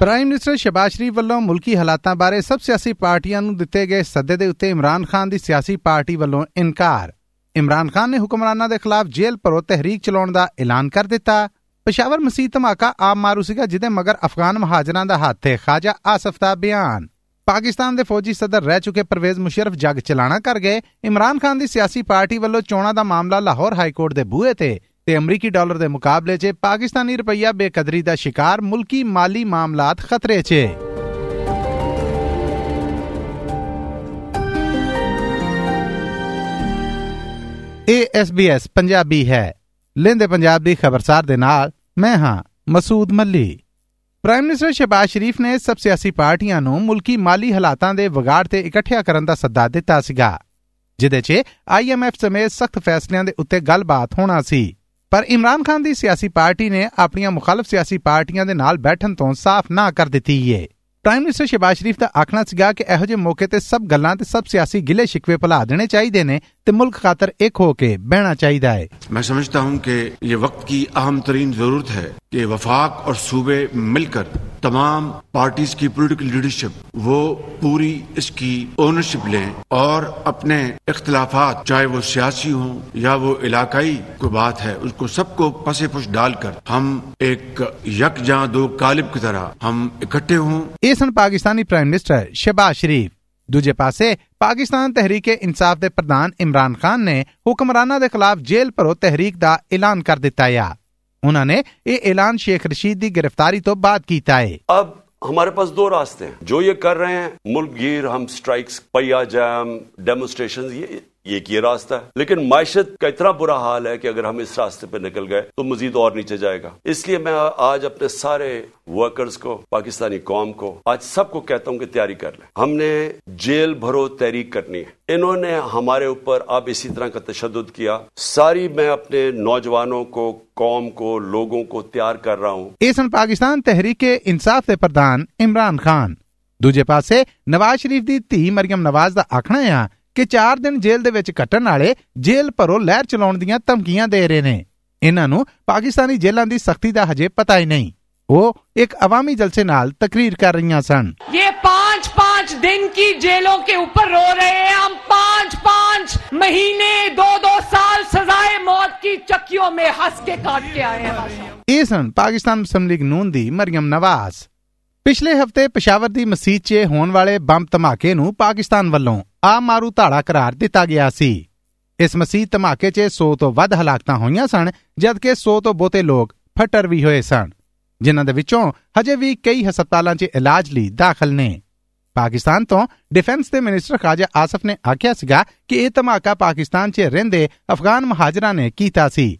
Prime minister ਸ਼ਬਾਸ਼ ਸ਼ਰੀਫ ਵੱਲੋਂ ਮੁਲਕੀ ਹਾਲਾਤਾਂ ਬਾਰੇ ਸਭ ਸਿਆਸੀ ਪਾਰਟੀਆਂ ਨੂੰ ਦਿੱਤੇ ਗਏ ਸੱਦੇ ਦੇ ਉੱਤੇ ਇਮਰਾਨ ਖਾਨ ਦੀ ਸਿਆਸੀ ਪਾਰਟੀ ਵੱਲੋਂ ਇਨਕਾਰ। ਇਮਰਾਨ ਖਾਨ ਨੇ ਹੁਕਮਰਾਨਾਂ ਦੇ ਖਿਲਾਫ ਜੇਲ੍ਹ ਭਰੋ ਤਹਿਰੀਕ ਚਲਾਉਣ ਦਾ ਐਲਾਨ ਕਰ ਦਿੱਤਾ। ਪਸ਼ਾਵਰ ਮਸੀਹ ਧਮਾਕਾ ਆਮ ਮਾਰੂ ਸੀਗਾ, ਜਿਹਦੇ ਮਗਰ ਅਫਗਾਨ ਮਹਾਜਰਾਂ ਦਾ ਹੱਥ ਹੈ। ਖਾਜਾ ਆਸਫ ਦਾ ਬਿਆਨ। ਪਾਕਿਸਤਾਨ ਦੇ ਫੌਜੀ ਸਦਰ ਰਹਿ ਚੁੱਕੇ ਪਰਵੇਜ਼ ਮੁਸ਼ਰਫ ਜਗ ਚਲਾਣਾ ਕਰ ਗਏ। ਇਮਰਾਨ ਖਾਨ ਦੀ ਸਿਆਸੀ ਪਾਰਟੀ ਵੱਲੋਂ ਚੋਣਾਂ ਦਾ ਮਾਮਲਾ ਲਾਹੌਰ ਹਾਈ ਕੋਰਟ ਦੇ ਬੂਹੇ ਤੇ ਤੇ ਅਮਰੀਕੀ ਡਾਲਰ ਦੇ ਮੁਕਾਬਲੇ 'ਚ ਪਾਕਿਸਤਾਨੀ ਰੁਪਈਆ ਬੇਕਦਰੀ ਦਾ ਸ਼ਿਕਾਰ ਮੁਲਕੀ ਮਾਲੀ ਮਾਮਲਾਤ ਖਤਰੇ 'ਚ। ਇਹ SBS ਪੰਜਾਬੀ ਹੈ। ਲੈਂਦੇ ਪੰਜਾਬ ਦੀ ਖਬਰਸਾਰ ਦੇ ਨਾਲ ਮੈਂ ਹਾਂ ਮਸੂਦ ਮੱਲੀ। ਪ੍ਰਾਈਮ ਮਿਨਿਸਟਰ ਸ਼ਹਿਬਾਜ਼ ਸ਼ਰੀਫ ਨੇ ਸਭ ਸਿਆਸੀ ਪਾਰਟੀਆਂ ਨੂੰ ਮੁਲਕੀ ਮਾਲੀ ਹਾਲਾਤਾਂ ਦੇ ਵਿਗਾੜ ਤੇ ਇਕੱਠਿਆ ਕਰਨ ਦਾ ਸੱਦਾ ਦਿੱਤਾ ਸੀਗਾ ਜਿਦੇ 'ਚ IMF ਸਮੇਤ ਸਖਤ ਫੈਸਲਿਆਂ ਦੇ ਉੱਤੇ ਗੱਲਬਾਤ ਹੋਣਾ ਸੀ। ਪਰ ਇਮਰਾਨ ਖਾਨ ਦੀ ਸਿਆਸੀ ਪਾਰਟੀ ਨੇ ਆਪਣੀਆਂ ਮੁਖਾਲਫ ਸਿਆਸੀ ਪਾਰਟੀਆਂ ਦੇ ਨਾਲ ਬੈਠਣ ਤੋਂ ਸਾਫ਼ ਨਾ ਕਰ ਦਿੱਤੀ ਹੈ ਪ੍ਰਾਈਮ ਮਿਨਿਸਟਰ ਸ਼ਿਬਾਜ਼ ਸ਼ਰੀਫ ਦਾ ਆਖਣਾ ਸੀਗਾ ਕਿ ਇਹੋ ਜਿਹੇ ਮੌਕੇ ਤੇ ਸਭ ਗੱਲਾਂ ਤੇ ਸਭ ਸਿਆਸੀ ਗਿਲੇ ਸ਼ਿਕਵੇ ਭੁਲਾ ਦੇਣੇ ਚਾਹੀਦੇ ਨੇ ਤੇ ਮੁਲਕ ਖਾਤਰ ਇੱਕ ਹੋ ਕੇ ਬਹਿਣਾ ਚਾਹੀਦਾ ਹੈ ਮੈਂ ਸਮਝਦਾ ਹਾਂ ਕਿ ਇਹ ਵਕਤ ਕੀ ਅਹਿਮ ਤਰੀਨ ਜ਼ਰੂਰਤ ਹੈ। کہ وفاق اور صوبے مل کر تمام پارٹیز کی پولیٹیکل لیڈرشپ وہ پوری اس کی اونرشپ لیں اور اپنے اختلافات چاہے وہ سیاسی ہوں یا وہ علاقائی کو بات ہے، اس کو سب کو پسے پش ڈال کر ہم ایک یک جاں دو کالب کی طرح ہم اکٹھے ہوں۔ یہ سن پاکستانی پرائم منسٹر شہباز شریف۔ ਦੂਜੇ پاسے پاکستان تحریک انصاف دے پردان عمران خان نے حکمرانہ دے خلاف جیل پرو تحریک دا اعلان کر ਦਿੱਤਾ ਉਹਨਾਂ ਨੇ ਇਹ ਐਲਾਨ ਸ਼ੇਖ ਰਸ਼ੀਦ ਦੀ ਗ੍ਰਿਫਤਾਰੀ ਤੋਂ ਬਾਅਦ ਕੀਤਾ ਹੈ अब हमारे पास दो रास्ते हैं जो ये कर रहे हैं मुल्क गिर हम स्ट्राइक्स पहिया जैम डेमोस्ट्रेशन ये یہ ایک یہ راستہ ہے؟ لیکن معیشت کا اتنا برا حال ہے کہ اگر ہم اس راستے پہ نکل گئے تو مزید اور نیچے جائے گا۔ اس لیے میں آج اپنے سارے ورکرز کو، پاکستانی قوم کو آج سب کو کہتا ہوں کہ تیاری کر لیں۔ ہم نے جیل بھرو تحریک کرنی ہے۔ انہوں نے ہمارے اوپر اب اسی طرح کا تشدد کیا۔ ساری میں اپنے نوجوانوں کو، قوم کو، لوگوں کو تیار کر رہا ہوں۔ ایسن پاکستان تحریک انصاف دے پردھان عمران خان۔ ਦੂਜੇ ਪਾਸੇ نواز شریف دی تھی مریم نواز دا ਆਖਣਾ یہاں ਕਿ 4 ਦਿਨ ਜੇਲ੍ਹ ਦੇ ਵਿੱਚ ਕੱਟਣ ਵਾਲੇ ਜੇਲ੍ਹ ਭਰੋ ਲਹਿਰ ਚਲਾਉਣ ਦੀਆਂ ਧਮਕੀਆਂ ਦੇ ਰਹੇ ਨੇ ਇਹਨਾਂ ਨੂੰ ਪਾਕਿਸਤਾਨੀ ਜੇਲ੍ਹਾਂ ਦੀ ਸਖਤੀ ਦਾ ਹਜੇ ਪਤਾ ਹੀ ਨਹੀਂ ਉਹ ਇੱਕ ਅਵਾਮੀ ਜਲਸੇ ਨਾਲ ਤਕਰੀਰ ਕਰ ਰਹੀਆਂ ਸਨ ये पांच पांच दिन की जेलों के ऊपर रो रहे हैं हम पांच पांच महीने दो दो साल सजाए मौत की चक्कियों में हंस के काट के आए हैं बादशाह। ਇਹ ਸਨ ਪਾਕਿਸਤਾਨ ਮੁਸਲਿਮ ਲੀਗ ਨੂਨ ਦੀ ਮਰੀਮ ਨਵਾਜ਼ ਪਿਛਲੇ ਹਫਤੇ ਪਸ਼ਾਵਰ ਦੀ ਮਸਜਿਦ 'ਚ ਹੋਣ ਵਾਲੇ ਬੰਬ ਧਮਾਕੇ ਨੂੰ ਪਾਕਿਸਤਾਨ ਵੱਲੋਂ ਆ ਮਾਰੂ ਧਾੜਾ ਕਰਾਰ ਦਿੱਤਾ ਗਿਆ ਸੀ। ਇਸ ਮਸਜਿਦ ਧਮਾਕੇ 'ਚ 100 ਤੋਂ ਵੱਧ ਹਲਾਕਤਾਂ ਹੋਈਆਂ ਸਨ, ਜਦਕਿ 100 ਤੋਂ ਬਹੁਤੇ ਲੋਕ ਫੱਟਰ ਵੀ ਹੋਏ ਸਨ, ਜਿਨ੍ਹਾਂ ਦੇ ਵਿੱਚੋਂ ਹਜੇ ਵੀ ਕਈ ਹਸਪਤਾਲਾਂ 'ਚ ਇਲਾਜ ਲਈ ਦਾਖਲ ਨੇ। ਪਾਕਿਸਤਾਨ ਤੋਂ ਡਿਫੈਂਸ ਦੇ ਮਿਨਿਸਟਰ ਖਾਜਾ ਆਸਫ ਨੇ ਆਖਿਆ ਸੀਗਾ ਕਿ ਇਹ ਧਮਾਕਾ ਪਾਕਿਸਤਾਨ 'ਚ ਰਹਿੰਦੇ ਅਫਗਾਨ ਮਹਾਜਰਾਂ ਨੇ ਕੀਤਾ ਸੀ।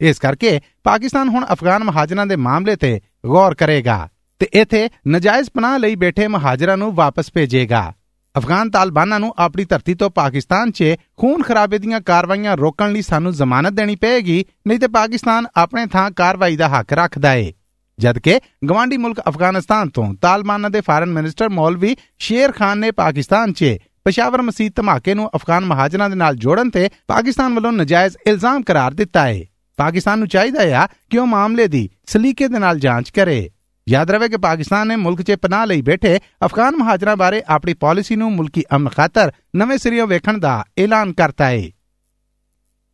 ਇਸ ਕਰਕੇ ਪਾਕਿਸਤਾਨ ਹੁਣ ਅਫਗਾਨ ਮਹਾਜਰਾਂ ਦੇ ਮਾਮਲੇ ਤੇ ਗੌਰ ਕਰੇਗਾ ਤੇ ਇਥੇ ਨਜਾਇਜ਼ ਪਨਾਹ ਲਈ ਬੈਠੇ ਮਹਾਜਰਾਂ ਨੂੰ ਵਾਪਸ ਭੇਜੇਗਾ। ਅਫਗਾਨ ਤਾਲਿਬਾਨਾਂ ਨੂੰ ਆਪਣੀ ਧਰਤੀ ਤੋਂ ਪਾਕਿਸਤਾਨ 'ਚ ਖੂਨ ਖਰਾਬੇ ਦੀਆਂ ਕਾਰਵਾਈਆਂ ਰੋਕਣ ਲਈ ਸਾਨੂੰ ਜ਼ਮਾਨਤ ਦੇਣੀ ਪਏਗੀ, ਨਹੀਂ ਤੇ ਪਾਕਿਸਤਾਨ ਆਪਣੇ ਥਾਂ ਕਾਰਵਾਈ ਦਾ ਹੱਕ ਰੱਖਦਾ ਏ। ਜਦਕਿ ਗਵਾਂਡੀ ਮੁਲਕ ਅਫਗਾਨਿਸਤਾਨ ਤੋਂ ਤਾਲਿਬਾਨਾਂ ਦੇ ਫਾਰਨ ਮਿਨਿਸਟਰ ਮੌਲਵੀ ਸ਼ੇਰ ਖਾਨ ਨੇ ਪਾਕਿਸਤਾਨ 'ਚ ਪਸ਼ਾਵਰ ਮਸਜਿਦ ਧਮਾਕੇ ਨੂੰ ਅਫਗਾਨ ਮਹਾਜਰਾਂ ਦੇ ਨਾਲ ਜੋੜਨ ਤੇ ਪਾਕਿਸਤਾਨ ਵੱਲੋਂ ਨਜਾਇਜ਼ ਇਲਜ਼ਾਮ ਕਰਾਰ ਦਿੱਤਾ ਏ। ਪਾਕਿਸਤਾਨ ਨੂੰ ਚਾਹੀਦਾ ਆ ਕਿ ਉਹ ਮਾਮਲੇ ਦੀ ਸਲੀਕੇ ਦੇ ਨਾਲ ਜਾਂਚ ਕਰੇ। ਯਾਦ ਰਵੇ ਕਿ ਪਾਕਿਸਤਾਨ ਨੇ ਮੁਲਕ 'ਚ ਪਨਾਹ ਲਈ ਬੈਠੇ ਅਫਗਾਨ ਮਹਾਜਰਾਂ ਬਾਰੇ ਆਪਣੀ ਪਾਲਿਸੀ ਨੂੰ ਮੁਲਕੀ ਅਮਨ ਖਾਤਰ ਨਵੇਂ ਸਿਰਿਓਂ ਵੇਖਣ ਦਾ ਐਲਾਨ ਕਰਤਾ ਏ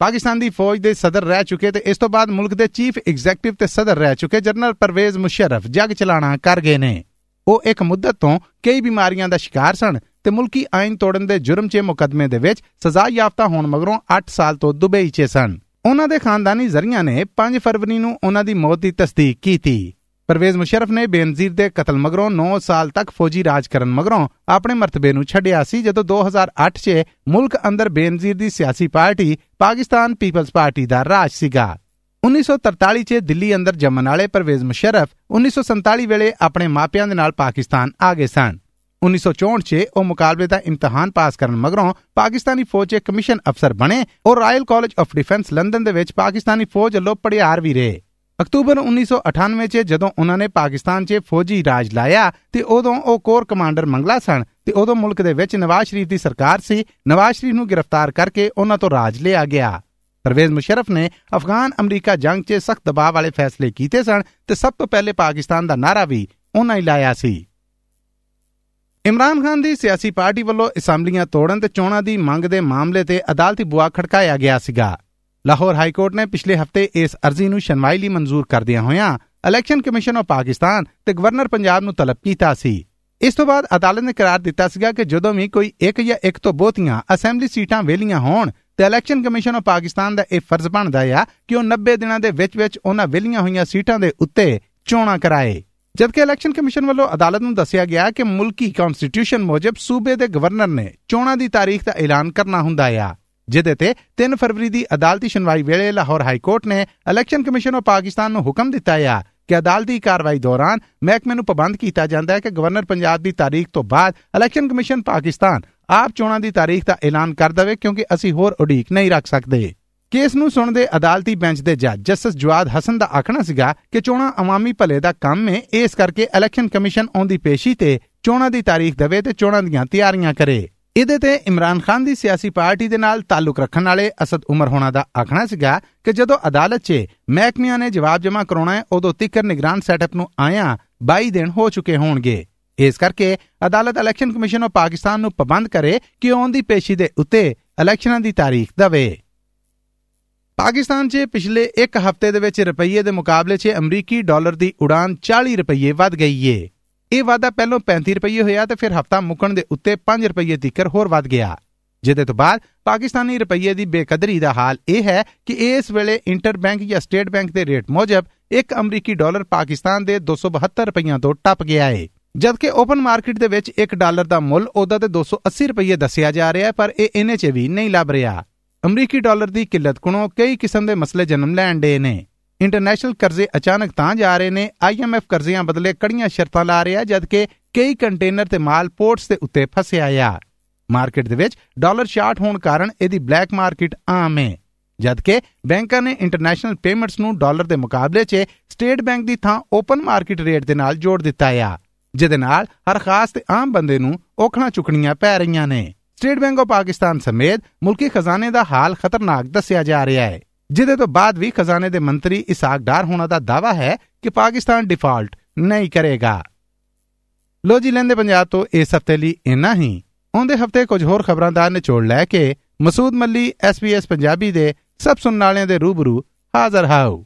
ਪਾਕਿਸਤਾਨ ਦੀ ਫੌਜ ਦੇ ਸਦਰ ਰਹਿ ਚੁੱਕੇ ਤੇ ਇਸ ਤੋਂ ਬਾਅਦ ਮੁਲਕ ਦੇ ਚੀਫ ਐਗਜ਼ੀਕਟਿਵ ਤੇ ਸਦਰ ਰਹਿ ਚੁੱਕੇ ਜਨਰਲ ਪਰਵੇਜ਼ ਮੁਸ਼ਰਫ ਜਗ ਚਲਾਣਾ ਕਰ ਗਏ ਨੇ ਉਹ ਇੱਕ ਮੁੱਦਤ ਤੋਂ ਕਈ ਬਿਮਾਰੀਆਂ ਦਾ ਸ਼ਿਕਾਰ ਸਨ ਤੇ ਮੁਲਕੀ ਆਇਨ ਤੋੜਨ ਦੇ ਜੁਰਮ 'ਚ ਮੁਕਦਮੇ ਦੇ ਵਿੱਚ ਸਜ਼ਾ ਯਾਫਤਾ ਹੋਣ ਮਗਰੋਂ 8 ਸਾਲ ਤੋਂ ਦੁਬਈ 'ਚ ਸਨ ਉਹਨਾਂ ਦੇ ਖਾਨਦਾਨੀ ਜ਼ਰੀਆਂ ਨੇ 5 ਫਰਵਰੀ ਨੂੰ ਉਹਨਾਂ ਦੀ ਮੌਤ ਦੀ ਤਸਦੀਕ ਕੀਤੀ ਪਰਵੇਜ਼ ਮੁਸ਼ਰਫ ਨੇ ਬੇਨਜ਼ੀਰ ਦੇ ਕਤਲ ਮਗਰੋਂ 9 ਸਾਲ ਤੱਕ ਫੌਜੀ ਰਾਜ ਕਰਨ ਮਗਰੋਂ ਆਪਣੇ ਮਰਤਬੇ ਨੂੰ ਛੱਡਿਆ ਸੀ, ਜਦੋਂ 2008 'ਚ ਮੁਲਕ ਅੰਦਰ ਬੇਨਜ਼ੀਰ ਦੀ ਸਿਆਸੀ ਪਾਰਟੀ ਪਾਕਿਸਤਾਨ ਪੀਪਲਜ਼ ਪਾਰਟੀ ਦਾ ਰਾਜ ਸੀਗਾ। 1943 'ਚ ਦਿੱਲੀ ਅੰਦਰ ਜੰਮਣ ਵਾਲੇ ਪਰਵੇਜ਼ ਮੁਸ਼ਰਫ 1947 ਵੇਲੇ ਆਪਣੇ ਮਾਪਿਆਂ ਦੇ ਨਾਲ ਪਾਕਿਸਤਾਨ ਆ ਗਏ ਸਨ। 1964 'ਚ ਉਹ ਮੁਕਾਬਲੇ ਦਾ ਇਮਤਿਹਾਨ ਪਾਸ ਕਰਨ ਮਗਰੋਂ ਪਾਕਿਸਤਾਨੀ ਫੌਜ 'ਚ ਕਮਿਸ਼ਨ ਅਫਸਰ ਬਣੇ ਔਰ Royal College of Defence London ਦੇ ਵਿੱਚ ਪਾਕਿਸਤਾਨੀ ਫੌਜ ਵੱਲੋਂ ਪੜਿਆਰ ਵੀ ਰਹੇ। ਅਕਤੂਬਰ 1998 'ਚ ਜਦੋਂ ਉਹਨਾਂ ਨੇ ਪਾਕਿਸਤਾਨ 'ਚ ਫੌਜੀ ਰਾਜ ਲਾਇਆ ਤੇ ਉਦੋਂ ਉਹ ਕੋਰ ਕਮਾਂਡਰ ਮੰਗਲਾ ਸਨ ਤੇ ਉਦੋਂ ਮੁਲਕ ਦੇ ਵਿੱਚ ਨਵਾਜ਼ ਸ਼ਰੀਫ ਦੀ ਸਰਕਾਰ ਸੀ, ਨਵਾਜ਼ ਸ਼ਰੀਫ ਨੂੰ ਗ੍ਰਿਫਤਾਰ ਕਰਕੇ ਉਹਨਾਂ ਤੋਂ ਰਾਜ ਲਿਆ ਗਿਆ। ਪਰਵੇਜ਼ ਮੁਸ਼ਰਫ ਨੇ ਅਫਗਾਨ ਅਮਰੀਕਾ ਜੰਗ 'ਚ ਸਖਤ ਦਬਾਅ ਵਾਲੇ ਫੈਸਲੇ ਕੀਤੇ ਸਨ ਤੇ ਸਭ ਤੋਂ ਪਹਿਲੇ ਪਾਕਿਸਤਾਨ ਦਾ ਨਾਰਾ ਵੀ ਉਹਨਾਂ ਹੀ ਲਾਇਆ ਸੀ। ਇਮਰਾਨ ਖਾਨ ਦੀ ਸਿਆਸੀ ਪਾਰਟੀ ਵੱਲੋਂ ਅਸੈਂਬਲੀਆਂ ਤੋੜਨ ਤੇ ਚੋਣਾਂ ਦੀ ਮੰਗ ਦੇ ਮਾਮਲੇ ਤੇ ਅਦਾਲਤੀ ਬੁਆ ਖੜਕਾਇਆ ਗਿਆ ਸੀਗਾ। ਲਾਹੌਰ ਹਾਈ ਕੋਰਟ ਨੇ ਪਿਛਲੇ ਹਫ਼ਤੇ ਇਸ ਅਰਜ਼ੀ ਨੂੰ ਸ਼ਨਵਾਈ ਲਈ ਮਨਜ਼ੂਰ ਕਰਦਿਆਂ ਹੋਇਆਂ ਇਲੈਕਸ਼ਨ ਕਮਿਸ਼ਨ ਆਫ ਪਾਕਿਸਤਾਨ ਤੇ ਗਵਰਨਰ ਪੰਜਾਬ ਨੂੰ ਤਲਬ ਕੀਤਾ ਸੀ। ਇਸ ਤੋਂ ਬਾਅਦ ਅਦਾਲਤ ਨੇ ਕਰਾਰ ਦਿੱਤਾ ਸੀਗਾ ਕਿ ਜਦੋਂ ਵੀ ਕੋਈ ਇੱਕ ਜਾਂ ਇੱਕ ਤੋਂ ਬਹੁਤੀਆਂ ਅਸੈਂਬਲੀ ਸੀਟਾਂ ਵੇਲੀਆਂ ਹੋਣ, ਤੇ ਇਲੈਕਸ਼ਨ ਕਮਿਸ਼ਨ ਆਫ ਪਾਕਿਸਤਾਨ ਦਾ ਇਹ ਫਰਜ਼ ਬਣਦਾ ਆ ਕਿ ਉਹ 90 ਦਿਨਾਂ ਦੇ ਵਿੱਚ ਵਿੱਚ ਉਹਨਾਂ ਵੇਲੀਆਂ ਹੋਈਆਂ ਸੀਟਾਂ ਦੇ ਉੱਤੇ ਚੋਣਾਂ ਕਰਾਏ। ਜਦਕਿ ਇਲੈਕਸ਼ਨ ਕਮਿਸ਼ਨ ਵੱਲੋਂ ਅਦਾਲਤ ਨੂੰ ਦੱਸਿਆ ਗਿਆ ਕਿ ਮੁਲਕੀ ਕਨਸਟੀਟਿਊਸ਼ਨ ਮੁਜਬ ਸੂਬੇ ਦੇ ਗਵਰਨਰ ਨੇ ਚੋਣਾਂ ਦੀ ਤਾਰੀਖ ਦਾ ਐਲਾਨ ਕਰਨਾ ਹੁੰਦਾ ਆ। ਜਿਹਦੇ ਤੇ 3 ਫਰਵਰੀ ਦੀ ਅਦਾਲਤੀ ਸੁਣਵਾਈ ਵੇਲੇ ਲਾਹੌਰ ਹਾਈ ਕੋਰਟ ਨੇ ਇਲੈਕਸ਼ਨ ਕਮਿਸ਼ਨ ਆਫ ਪਾਕਿਸਤਾਨ ਨੂੰ ਹੁਕਮ ਦਿੱਤਾ ਆ ਕਿ ਅਦਾਲਤੀ ਕਾਰਵਾਈ ਦੌਰਾਨ ਮਹਿਕਮੇ ਨੂੰ ਪਾਬੰਦ ਕੀਤਾ ਜਾਂਦਾ ਹੈ ਕਿ ਗਵਰਨਰ ਪੰਜਾਬ ਦੀ ਤਾਰੀਖ ਤੋਂ ਬਾਅਦ ਇਲੈਕਸ਼ਨ ਕਮਿਸ਼ਨ ਪਾਕਿਸਤਾਨ ਆਪ ਚੋਣਾਂ ਦੀ ਤਾਰੀਖ ਦਾ ਐਲਾਨ ਕਰ ਦੇਵੇ ਕਿਉਂਕਿ ਅਸੀਂ ਹੋਰ ਉਡੀਕ ਨਹੀਂ ਰੱਖ ਸਕਦੇ। ਕੇਸ ਨੂੰ ਸੁਣਦੇ ਅਦਾਲਤੀ ਬੈਂਚ ਦੇ ਜੱਜ ਜਸਟਿਸ ਜਵਾਦ ਹਸਨ ਦਾ ਆਖਣਾ ਸੀਗਾ ਕਿ ਚੋਣਾਂ ਅਵਾਮੀ ਭਲੇ ਦਾ ਕੰਮ ਹੈ ਇਸ ਕਰਕੇ ਇਲੈਕਸ਼ਨ ਕਮਿਸ਼ਨ ਆਉਂਦੀ ਪੇਸ਼ੀ ਤੇ ਚੋਣਾਂ ਦੀ ਤਾਰੀਖ ਦੇਵੇ ਤੇ ਚੋਣਾਂ ਦੀਆਂ ਤਿਆਰੀਆਂ ਕਰੇ। ਇਹਦੇ ਤੇ ਇਮਰਾਨ ਖਾਨ ਦੀ ਸਿਆਸੀ ਪਾਰਟੀ ਦੇ ਨਾਲ ਤਾਲੁਕ ਰੱਖਣ ਵਾਲੇ ਅਸਦ ਉਮਰ ਹੋਣਾ ਦਾ ਆਖਣਾ ਸੀਗਾ ਕਿ ਜਦੋਂ ਅਦਾਲਤ 'ਚ ਮਹਿਕਮਿਆਂ ਨੇ ਜਵਾਬ ਜਮ੍ਹਾਂ ਕਰਾਉਣਾ ਹੈ, ਉਦੋਂ ਤਿੱਕਰ ਨਿਗਰਾਨ ਸੈਟਅਪ ਨੂੰ ਆਇਆ 22 ਦਿਨ ਹੋ ਚੁੱਕੇ ਹੋਣਗੇ। ਇਸ ਕਰਕੇ ਅਦਾਲਤ ਇਲੈਕਸ਼ਨ ਕਮਿਸ਼ਨ ਆਫ ਪਾਕਿਸਤਾਨ ਨੂੰ ਪਾਬੰਦ ਕਰੇ ਕਿ ਆਉਣ ਦੀ ਪੇਸ਼ੀ ਦੇ ਉੱਤੇ ਇਲੈਕਸ਼ਨਾਂ ਦੀ ਤਾਰੀਖ ਦਵੇ। ਪਾਕਿਸਤਾਨ 'ਚ ਪਿਛਲੇ 1 ਹਫ਼ਤੇ ਦੇ ਵਿੱਚ ਰੁਪਈਏ ਦੇ ਮੁਕਾਬਲੇ 'ਚ ਅਮਰੀਕੀ ਡਾਲਰ ਦੀ ਉਡਾਨ 40 ਰੁਪਈਏ ਵੱਧ ਗਈ ਏ। ਇਹ ਵਾਧਾ ਪਹਿਲਾਂ 35 ਰੁਪਏ ਹੋਇਆ ਤੇ ਫਿਰ ਹਫਤਾ ਮੁੱਕਣ ਦੇ ਉੱਤੇ 5 ਰੁਪਏ ਤੀਕਰ ਹੋਰ ਵੱਧ ਗਿਆ। ਜਿਹਦੇ ਤੋਂ ਬਾਅਦ ਪਾਕਿਸਤਾਨੀ ਰੁਪਏ ਦੀ ਬੇਕਦਰੀ ਦਾ ਹਾਲ ਇਹ ਹੈ ਕਿ ਇਸ ਵੇਲੇ ਇੰਟਰ ਬੈਂਕ ਜਾਂ ਸਟੇਟ ਬੈਂਕ ਦੇ ਰੇਟ ਮੁਜਬ ਇੱਕ ਅਮਰੀਕੀ ਡਾਲਰ ਪਾਕਿਸਤਾਨ ਦੇ 272 ਰੁਪਈਆਂ ਤੋਂ ਟੱਪ ਗਿਆ ਹੈ ਜਦਕਿ ਓਪਨ ਮਾਰਕੀਟ ਦੇ ਵਿੱਚ 1 ਡਾਲਰ ਦਾ ਮੁੱਲ ਉਹਦਾ ਤੇ 280 ਰੁਪਏ ਦੱਸਿਆ ਜਾ ਰਿਹਾ ਹੈ, ਪਰ ਇਹ ਇਹਨੇ 'ਚ ਵੀ ਨਹੀਂ ਲੱਭ ਰਿਹਾ। ਅਮਰੀਕੀ ਡਾਲਰ ਦੀ ਕਿੱਲਤ ਕੋਲੋਂ ਕਈ ਕਿਸਮ ਦੇ ਮਸਲੇ ਜਨਮ ਲੈਣ ਦੇ ਨੇ। ਇੰਟਰਨੈਸ਼ਨਲ ਕਰਜ਼ੇ ਅਚਾਨਕ ਤਾਂ ਜਾ ਰਹੇ ਨੇ। ਆਈਐਮਐਫ ਕਰਜ਼ਿਆਂ ਬਦਲੇ ਕੜੀਆਂ ਸ਼ਰਤਾਂ ਲਾ ਰਿਹਾ, ਜਦਕਿ ਕਈ ਕੰਟੇਨਰ ਤੇ ਮਾਲ ਪੋਰਟਸ ਦੇ ਉੱਤੇ ਫਸਿਆ ਆ। ਮਾਰਕੀਟ ਦੇ ਵਿੱਚ ਡਾਲਰ ਸ਼ਾਰਟ ਹੋਣ ਕਾਰਨ ਇਹਦੀ ਬਲੈਕ ਮਾਰਕੀਟ ਆਮ ਹੈ। ਜਦਕਿ ਬੈਂਕਾਂ ਨੇ ਇੰਟਰਨੈਸ਼ਨਲ ਪੇਮੈਂਟਸ ਨੂੰ ਡਾਲਰ ਦੇ ਮੁਕਾਬਲੇ 'ਚ ਸਟੇਟ ਬੈਂਕ ਦੀ ਥਾਂ ਓਪਨ ਮਾਰਕੀਟ ਰੇਟ ਦੇ ਨਾਲ ਜੋੜ ਦਿੱਤਾ ਆ। ਜਿਹਦੇ ਨਾਲ ਹਰ ਖਾਸ ਤੇ ਆਮ ਬੰਦੇ ਨੂੰ ਔਖਣਾ ਚੁਕਣੀਆਂ ਪੈ ਰਹੀਆਂ ਨੇ। ਸਟੇਟ ਬੈਂਕ ਆਫ ਪਾਕਿਸਤਾਨ ਸਮੇਤ ਮੁਲਕੀ ਖਜ਼ਾਨੇ ਦਾ ਹਾਲ ਖਤਰਨਾਕ ਦੱਸਿਆ ਜਾ ਰਿਹਾ ਹੈ। ਜਿਹਦੇ ਤੋਂ ਬਾਅਦ ਵੀ ਖਜ਼ਾਨੇ ਦੇ ਮੰਤਰੀ ਇਸਾਕ ਡਾਰ ਹੋਣਾ ਦਾ ਦਾਵਾ ਹੈ ਕਿ ਪਾਕਿਸਤਾਨ ਡਿਫਾਲਟ ਨਹੀਂ ਕਰੇਗਾ। ਲੋ ਜੀ, ਲੈਂਦੇ ਪੰਜਾਬ ਤੋਂ ਇਸ ਹਫ਼ਤੇ ਲਈ ਇੰਨਾ ਹੀ। ਆਉਂਦੇ ਹਫ਼ਤੇ ਕੁਝ ਹੋਰ ਖਬਰਾਂ ਦਾ ਨਿਚੋੜ ਲੈ ਕੇ ਮਸੂਦ ਮੱਲੀ ਐਸਪੀਐਸ ਪੰਜਾਬੀ ਦੇ ਸਭ ਸੁਣਨ ਵਾਲਿਆਂ ਦੇ ਰੂਬਰੂ ਹਾਜ਼ਰ ਹਾਊ